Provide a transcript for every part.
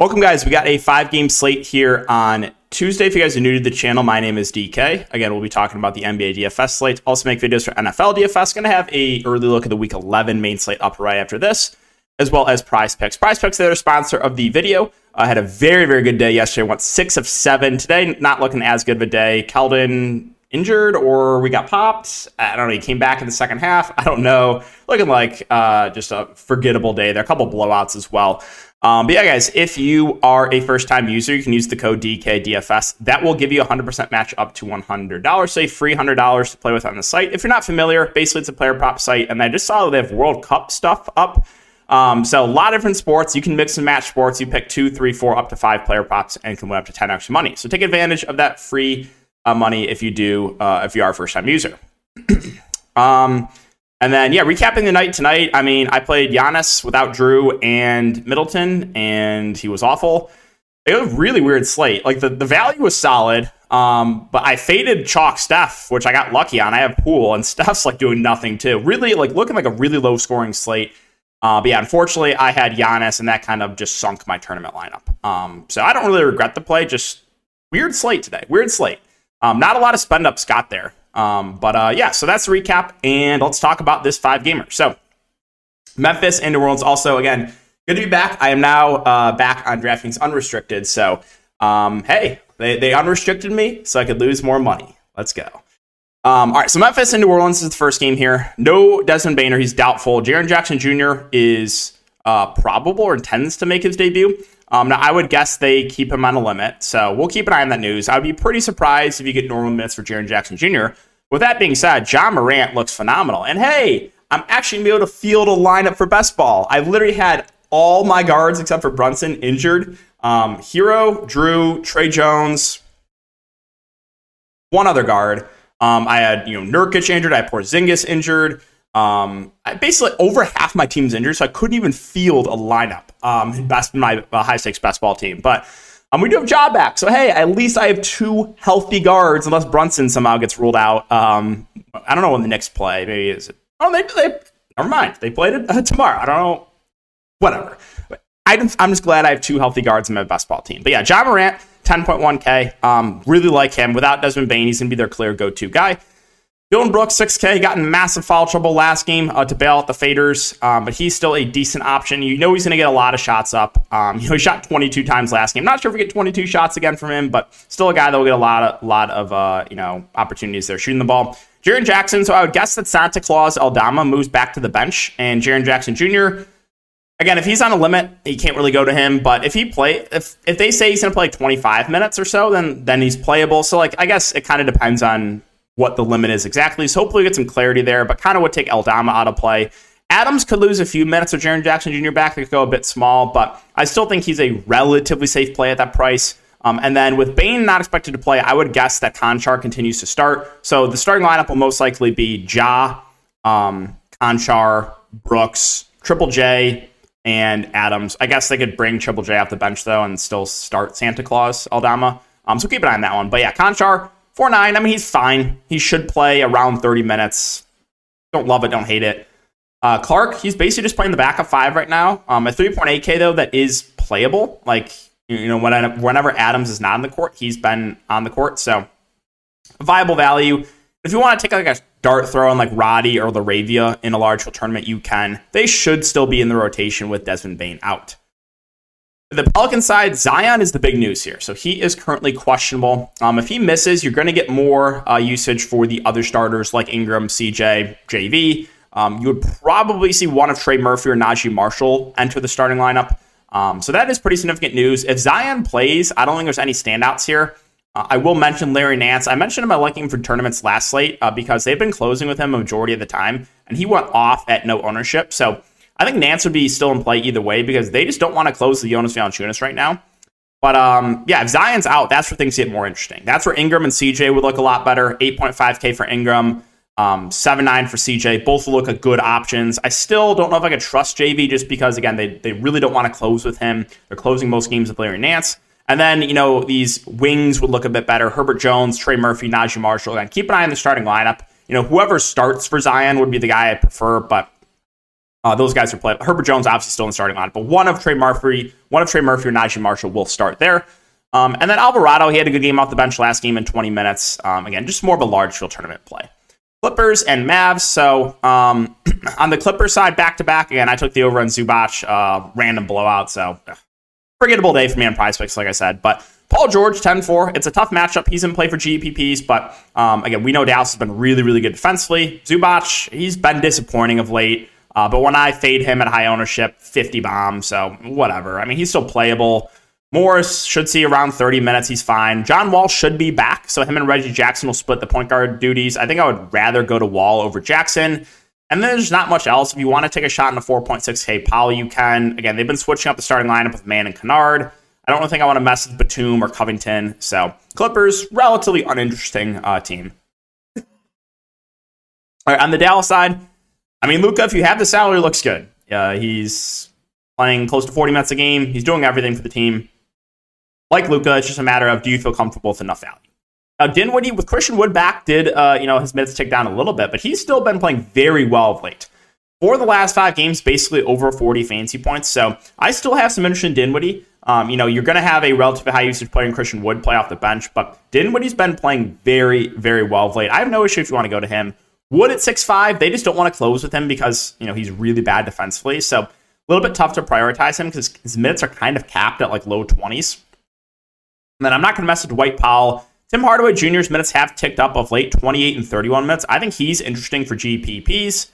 Welcome, guys. We got a five game slate here on Tuesday. If you guys are new to the channel, my name is DK. Again, we'll be talking about the NBA DFS slate. Also, make videos for NFL DFS. Going to have a early look at the Week 11 main slate up right after this, as well as Prize Picks. Prize Picks, they're a sponsor of the video. I had a very, very good day yesterday. Went six of seven. Today, not looking as good of a day. Keldon injured or we got popped. I don't know. He came back in the second half. I don't know. Looking like uh, just a forgettable day. There are a couple blowouts as well. Um, but yeah, guys, if you are a first time user, you can use the code DKDFS. That will give you a 100% match up to $100. Say free $100 to play with on the site. If you're not familiar, basically it's a player prop site. And I just saw they have World Cup stuff up. Um, so a lot of different sports. You can mix and match sports. You pick two, three, four, up to five player props and can win up to 10 extra money. So take advantage of that free uh, money if you do, uh, if you are a first time user. um, and then, yeah, recapping the night tonight. I mean, I played Giannis without Jrue and Middleton, and he was awful. It was a really weird slate. Like the, the value was solid, um, but I faded chalk Steph, which I got lucky on. I have Poole, and Steph's like doing nothing too. Really, like looking like a really low scoring slate. Uh, but yeah, unfortunately, I had Giannis, and that kind of just sunk my tournament lineup. Um, so I don't really regret the play. Just weird slate today. Weird slate. Um, not a lot of spend ups got there. Um, but uh, yeah, so that's the recap, and let's talk about this five gamer. So Memphis and New Orleans. Also, again, good to be back. I am now uh, back on DraftKings unrestricted. So um, hey, they, they unrestricted me so I could lose more money. Let's go. Um, all right, so Memphis and New Orleans is the first game here. No Desmond Bane, he's doubtful. Jaren Jackson Jr. is uh, probable or intends to make his debut. Um, now, I would guess they keep him on a limit, so we'll keep an eye on that news. I would be pretty surprised if you get normal minutes for Jaren Jackson Jr. With that being said, Ja Morant looks phenomenal. And hey, I'm actually going to be able to field a lineup for best ball. I literally had all my guards except for Brunson injured. Um, Herro, Jrue, Tre Jones, one other guard. Um, I had you know Nurkic injured. I had Porzingis injured. Um, I basically over half my team's injured, so I couldn't even field a lineup. Um, in best my uh, high stakes best ball team, but um, we do have Ja back, so hey, at least I have two healthy guards, unless Brunson somehow gets ruled out. Um, I don't know when the Knicks play. Maybe is it? Oh, they they never mind. They played it uh, tomorrow. I don't know. Whatever. I, I'm just glad I have two healthy guards in my best ball team. But yeah, Ja Morant, 10.1K. Um, really like him. Without Desmond Bane, he's gonna be their clear go-to guy. Dillon Brooks, 6K, got in massive foul trouble last game uh, to bail out the faders, um, but he's still a decent option. You know he's going to get a lot of shots up. Um, you know he shot 22 times last game. Not sure if we get 22 shots again from him, but still a guy that will get a lot of lot of uh, you know opportunities there shooting the ball. Jaren Jackson. So I would guess that Santa Claus Aldama moves back to the bench, and Jaren Jackson Jr. Again, if he's on a limit, you can't really go to him. But if he play, if if they say he's going to play 25 minutes or so, then then he's playable. So like I guess it kind of depends on what the limit is exactly. So hopefully we get some clarity there, but kind of would take Aldama out of play. Adams could lose a few minutes with Jaren Jackson Jr. back. They could go a bit small, but I still think he's a relatively safe play at that price. Um, and then with Bane not expected to play, I would guess that Konchar continues to start. So the starting lineup will most likely be Ja, um, Konchar, Brooks, Triple J, and Adams. I guess they could bring Triple J off the bench though and still start Santa Claus Aldama. Um, so keep an eye on that one. But yeah, Konchar, Four nine. I mean, he's fine. He should play around 30 minutes. Don't love it, don't hate it. Uh, Clarke, he's basically just playing the backup five right now. Um, a 3.8K though that is playable. Like you know, whenever Adams is not on the court, he's been on the court. So viable value. If you want to take like a dart throw on like Roddy or LaRavia in a large tournament, you can. They should still be in the rotation with Desmond Bane out. The Pelican side, Zion is the big news here. So he is currently questionable. Um, if he misses, you're going to get more uh, usage for the other starters like Ingram, CJ, JV. Um, you would probably see one of Trey Murphy or Naji Marshall enter the starting lineup. Um, so that is pretty significant news. If Zion plays, I don't think there's any standouts here. Uh, I will mention Larry Nance. I mentioned him I like him for tournaments last slate uh, because they've been closing with him a majority of the time, and he went off at no ownership. So I think Nance would be still in play either way because they just don't want to close the Jonas Valanciunas right now. But um, yeah, if Zion's out, that's where things get more interesting. That's where Ingram and CJ would look a lot better. 8.5K for Ingram, um, 7.9 for CJ. Both look like good options. I still don't know if I could trust JV just because, again, they, they really don't want to close with him. They're closing most games with Larry Nance. And then, you know, these wings would look a bit better. Herbert Jones, Trey Murphy, Naji Marshall. Again, keep an eye on the starting lineup. You know, whoever starts for Zion would be the guy I prefer, but Uh, those guys are playing. Herbert Jones obviously still in the starting lineup, but one of Trey Murphy, one of Trey Murphy or Naji Marshall will start there. Um, and then Alvarado, he had a good game off the bench last game in 20 minutes. Um, again, just more of a large field tournament play. Clippers and Mavs. So um, on the Clippers side, back to back. Again, I took the over on Zubac, uh, random blowout. So forgettable day for me on Prize Picks, like I said. But Paul George, 10-4. It's a tough matchup. He's in play for GPPs, but um, again, we know Dallas has been really, really good defensively. Zubac, he's been disappointing of late. Uh, but when I fade him at high ownership, 50 bomb, so whatever. I mean, he's still playable. Morris should see around 30 minutes. He's fine. John Wall should be back, so him and Reggie Jackson will split the point guard duties. I think I would rather go to Wall over Jackson. And then there's not much else. If you want to take a shot in the 4.6K Powell, you can. Again, they've been switching up the starting lineup with Mann and Kennard. I don't think I want to mess with Batum or Covington. So Clippers, relatively uninteresting uh, team. All right, on the Dallas side, I mean, Luka, if you have the salary, looks good. Uh, he's playing close to 40 minutes a game. He's doing everything for the team. Like Luka, it's just a matter of do you feel comfortable with enough value. Now, Dinwiddie with Christian Wood back did uh, you know his minutes tick down a little bit, but he's still been playing very well of late. For the last five games, basically over 40 fantasy points. So I still have some interest in Dinwiddie. Um, you know, you're going to have a relatively high usage player in Christian Wood play off the bench, but Dinwiddie's been playing very, very well of late. I have no issue if you want to go to him. Wood at six five, they just don't want to close with him because you know he's really bad defensively. So a little bit tough to prioritize him because his minutes are kind of capped at like low 20s. And then I'm not going to mess with Dwight Powell. Tim Hardaway Jr.'s minutes have ticked up of late, 28 and 31 minutes. I think he's interesting for GPPs.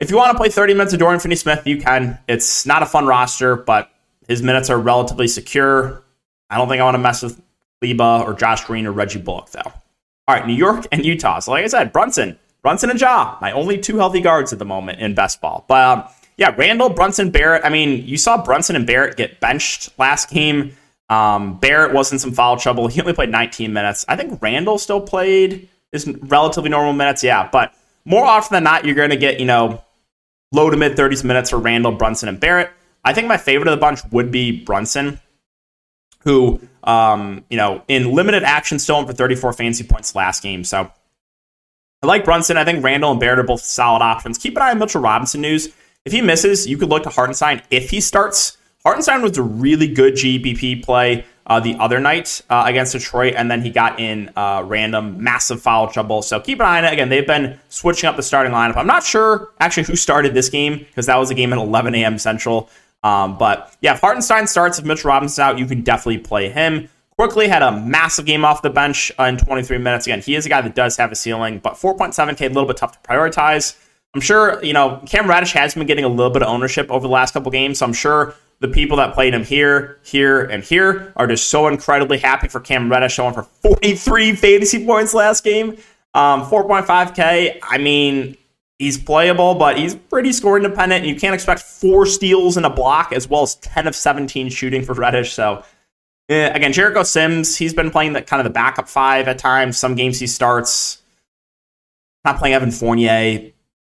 If you want to play 30 minutes of Dorian Finney Smith, you can. It's not a fun roster, but his minutes are relatively secure. I don't think I want to mess with Kleber or Josh Green or Reggie Bullock, though. All right, New York and Utah. So, like I said, Brunson, Brunson and Ja, my only two healthy guards at the moment in best ball. But um, yeah, Randle, Brunson, Barrett. I mean, you saw Brunson and Barrett get benched last game. Um, Barrett was in some foul trouble. He only played 19 minutes. I think Randle still played his relatively normal minutes. Yeah, but more often than not, you're going to get, you know, low to mid 30s minutes for Randle, Brunson, and Barrett. I think my favorite of the bunch would be Brunson, who, um, you know, in limited action still in for 34 fantasy points last game. So I like Brunson. I think Randle and Barrett are both solid options. Keep an eye on Mitchell Robinson news. If he misses, you could look to Hartenstein if he starts. Hartenstein was a really good GPP play uh, the other night uh, against Detroit, and then he got in uh, random massive foul trouble. So keep an eye on it. Again, they've been switching up the starting lineup. I'm not sure actually who started this game because that was a game at 11 a.m. Central. Um, but yeah, if Hartenstein starts, if Mitch Robinson out, you can definitely play him. Quickley had a massive game off the bench in 23 minutes. Again, he is a guy that does have a ceiling, but 4.7K, a little bit tough to prioritize. I'm sure, you know, Cam Reddish has been getting a little bit of ownership over the last couple games, so I'm sure the people that played him here, here, and here are just so incredibly happy for Cam Reddish showing for 43 fantasy points last game. Um, 4.5K, I mean, he's playable, but he's pretty score independent. You can't expect four steals and a block as well as 10 of 17 shooting for Reddish. So, again, Jericho Sims, he's been playing the kind of the backup five at times. Some games he starts. Not playing Evan Fournier.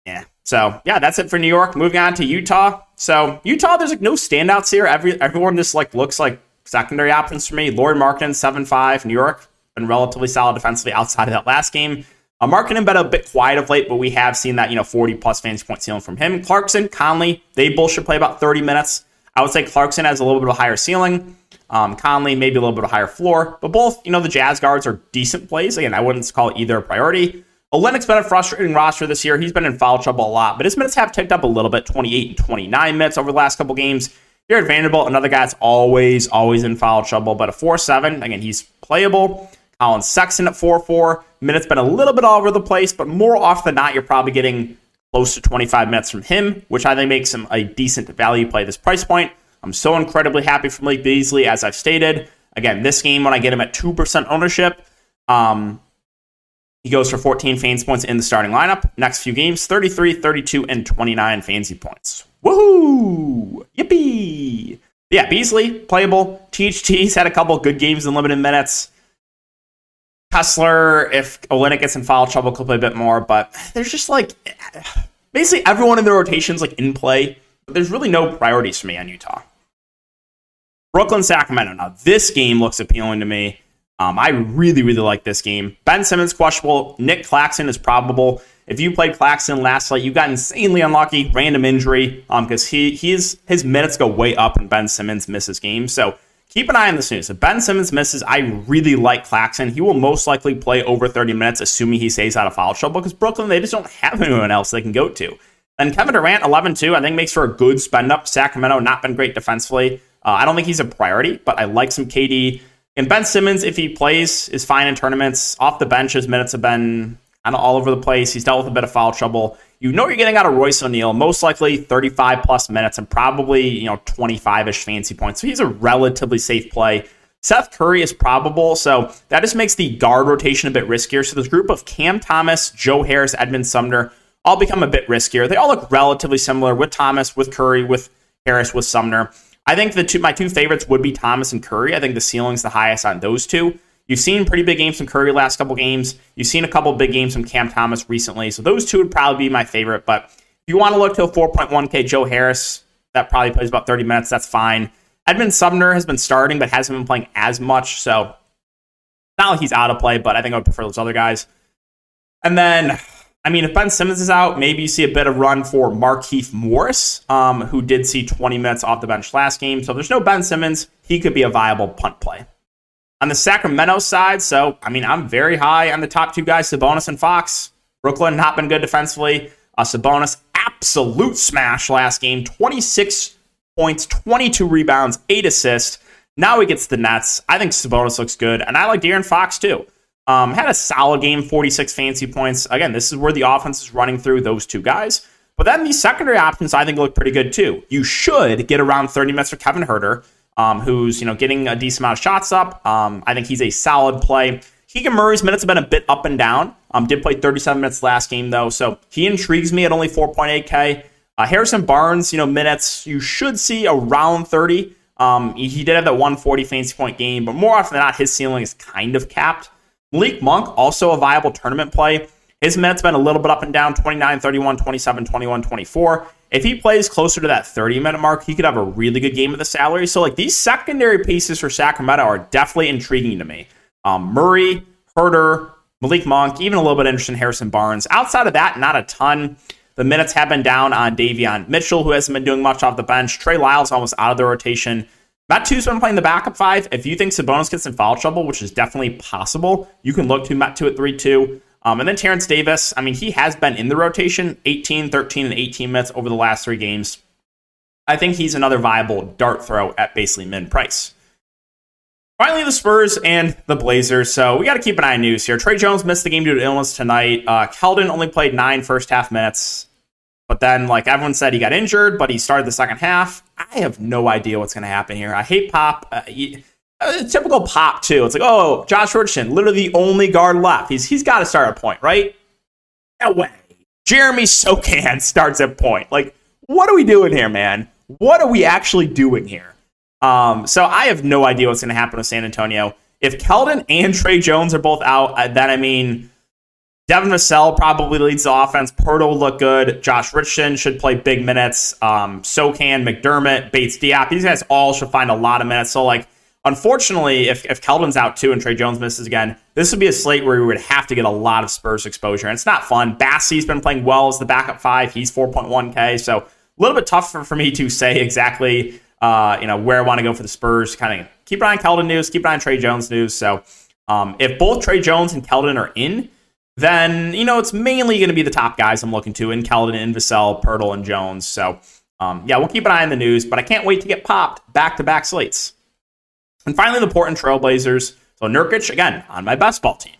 Yeah. So, yeah, that's it for New York. Moving on to Utah. So, Utah, there's like no standouts here. Every Everyone just like looks like secondary options for me. Lauri Markkanen, 7-5. New York, been relatively solid defensively outside of that last game. Uh, Markkanen been a bit quiet of late, but we have seen that, you know, 40 plus fantasy point ceiling from him. Clarkson, Conley, they both should play about 30 minutes. I would say Clarkson has a little bit of a higher ceiling. Um, Conley, maybe a little bit of higher floor, but both, you know, the Jazz guards are decent plays. Again, I wouldn't call either a priority. Olynyk's been a frustrating roster this year. He's been in foul trouble a lot, but his minutes have ticked up a little bit 28 and 29 minutes over the last couple games. Jarred Vanderbilt, another guy that's always, always in foul trouble, but a 4 7. Again, he's playable. Collin Sexton at 4 4. Minutes been a little bit all over the place, but more often than not, you're probably getting close to 25 minutes from him, which I think makes him a decent value play at this price point. I'm so incredibly happy for Malik Beasley, as I've stated. Again, this game, when I get him at 2% ownership, um, he goes for 14 fantasy points in the starting lineup. Next few games 33, 32, and 29 fantasy points. Woohoo! Yippee! Yeah, Beasley, playable. THT's had a couple good games in limited minutes. Kessler, if Olynyk gets in foul trouble, could play a bit more. But there's just like basically everyone in the rotation's like in play. But there's really no priorities for me on Utah. Brooklyn, Sacramento. Now this game looks appealing to me. Um, I really, really like this game. Ben Simmons questionable. Nick Claxton is probable. If you played Claxton last night, you got insanely unlucky, random injury, um, because he he's his minutes go way up when Ben Simmons misses games. So keep an eye on this news. If Ben Simmons misses, I really like Claxton. He will most likely play over 30 minutes, assuming he stays out of foul trouble, because Brooklyn, they just don't have anyone else they can go to. And Kevin Durant, 11 2, I think makes for a good spend up. Sacramento, not been great defensively. Uh, I don't think he's a priority, but I like some KD. And Ben Simmons, if he plays, is fine in tournaments. Off the bench, his minutes have been kind of all over the place. He's dealt with a bit of foul trouble. You know you're getting out of Royce O'Neale, most likely 35 plus minutes and probably, you know, 25-ish fancy points. So he's a relatively safe play. Seth Curry is probable, so that just makes the guard rotation a bit riskier. So this group of Cam Thomas, Joe Harris, Edmond Sumner all become a bit riskier. They all look relatively similar with Thomas, with Curry, with Harris, with Sumner. I think the two my two favorites would be Thomas and Curry. I think the ceiling's the highest on those two. You've seen pretty big games from Curry last couple games. You've seen a couple big games from Cam Thomas recently. So those two would probably be my favorite. But if you want to look to a 4.1K Joe Harris, that probably plays about 30 minutes. That's fine. Edmond Sumner has been starting, but hasn't been playing as much. So not like he's out of play, but I think I would prefer those other guys. And then I mean, if Ben Simmons is out, maybe you see a bit of run for Markieff Morris, um, who did see 20 minutes off the bench last game. So if there's no Ben Simmons, he could be a viable punt play. On the Sacramento side, so I mean, I'm very high on the top two guys, Sabonis and Fox. Brooklyn not been good defensively. Uh, Sabonis absolute smash last game, 26 points, 22 rebounds, eight assists. Now he gets the Nets. I think Sabonis looks good, and I like De'Aaron Fox too. Um, had a solid game, 46 fancy points. Again, this is where the offense is running through those two guys. But then these secondary options, I think, look pretty good too. You should get around 30 minutes for Kevin Huerter, um, who's you know getting a decent amount of shots up. Um, I think he's a solid play. Keegan Murray's minutes have been a bit up and down. Um, did play 37 minutes last game though, so he intrigues me at only 4.8k. Uh, Harrison Barnes, you know, minutes you should see around 30. Um, he did have that 140 fancy point game, but more often than not, his ceiling is kind of capped. Malik Monk, also a viable tournament play. His minutes been a little bit up and down 29, 31, 27, 21, 24. If he plays closer to that 30 minute mark, he could have a really good game with the salary. So, like, these secondary pieces for Sacramento are definitely intriguing to me. Um, Murray, Huerter, Malik Monk, even a little bit interested in Harrison Barnes. Outside of that, not a ton. The minutes have been down on Davion Mitchell, who hasn't been doing much off the bench. Trey Lyles almost out of the rotation. Metu's been playing the backup five. If you think Sabonis gets in foul trouble, which is definitely possible, you can look to Metu at 3 2. Um, and then Terence Davis, I mean, he has been in the rotation 18, 13, and 18 minutes over the last three games. I think he's another viable dart throw at basically min price. Finally, the Spurs and the Blazers. So we got to keep an eye on news here. Tre Jones missed the game due to illness tonight. Uh, Keldon only played nine first half minutes. But then, like everyone said, he got injured, but he started the second half. I have no idea what's going to happen here. I hate Pop. Uh, he, uh, typical Pop too. It's like, oh, Josh Richardson, literally the only guard left. He's he's got to start at point, right? No way. Jeremy Sochan starts at point. Like, what are we doing here, man? What are we actually doing here? Um, so I have no idea what's going to happen with San Antonio. If Keldon and Tre Jones are both out, then I mean Devin Vassell probably leads the offense. Will look good. Josh Richardson should play big minutes. Um, Sochan, McDermott, Bates, Diop. These guys all should find a lot of minutes. So, like, unfortunately, if, if Keldon's out too and Tre Jones misses again, this would be a slate where we would have to get a lot of Spurs exposure. And it's not fun. Bassey's been playing well as the backup five. He's 4.1K. So, a little bit tougher for me to say exactly uh, you know, where I want to go for the Spurs. Kind of keep an eye on Keldon news, keep an eye on Tre Jones news. So, um, if both Tre Jones and Keldon are in, then you know it's mainly going to be the top guys I'm looking to in Keldon, Vassell, Poeltl, and Jones. So um, yeah, we'll keep an eye on the news, but I can't wait to get popped back to back slates. And finally, the Portland Trailblazers. So Nurkic again on my best ball team.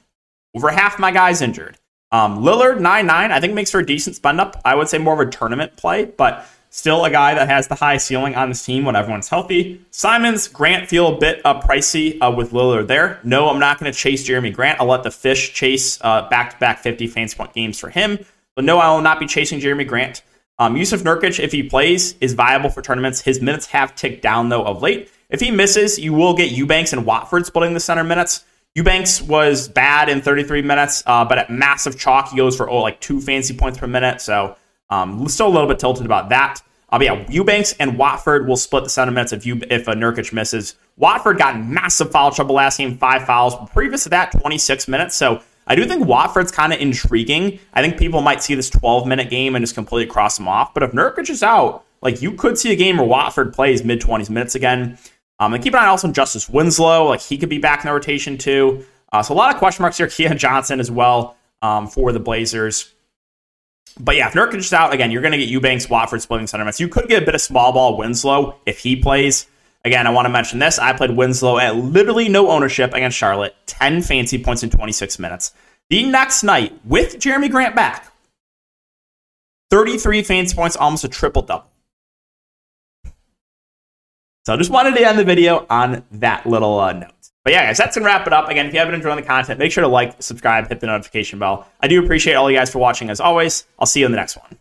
Over half my guys injured. Um, Lillard nine nine I think makes for a decent spend up. I would say more of a tournament play, but Still a guy that has the high ceiling on this team when everyone's healthy. Simons, Grant feel a bit uh, pricey uh, with Lillard there. No, I'm not going to chase Jerami Grant. I'll let the Fish chase back to back 50 fantasy point games for him. But no, I will not be chasing Jerami Grant. Um, Jusuf Nurkic, if he plays, is viable for tournaments. His minutes have ticked down, though, of late. If he misses, you will get Eubanks and Watford splitting the center minutes. Eubanks was bad in 33 minutes, uh, but at massive chalk, he goes for oh, like two fancy points per minute. So um, still a little bit tilted about that. Um, yeah, Eubanks and Watford will split the seven minutes if you if a Nurkic misses. Watford got massive foul trouble last game, five fouls. Previous to that, 26 minutes. So I do think Watford's kind of intriguing. I think people might see this 12 minute game and just completely cross them off. But if Nurkic is out, like you could see a game where Watford plays mid 20s minutes again. Um, and keep an eye also on Justice Winslow. Like he could be back in the rotation too. Uh, so a lot of question marks here. Keon Johnson as well um, for the Blazers. But yeah, if Nurkic is out, again, you're going to get Eubanks, Watford splitting center minutes. You could get a bit of small ball Winslow if he plays. Again, I want to mention this. I played Winslow at literally no ownership against Charlotte, 10 fancy points in 26 minutes. The next night, with Jerami Grant back, 33 fancy points, almost a triple double. So I just wanted to end the video on that little uh, note. But yeah, guys, that's to wrap it up. Again, if you haven't enjoyed the content, make sure to like, subscribe, hit the notification bell. I do appreciate all you guys for watching as always. I'll see you in the next one.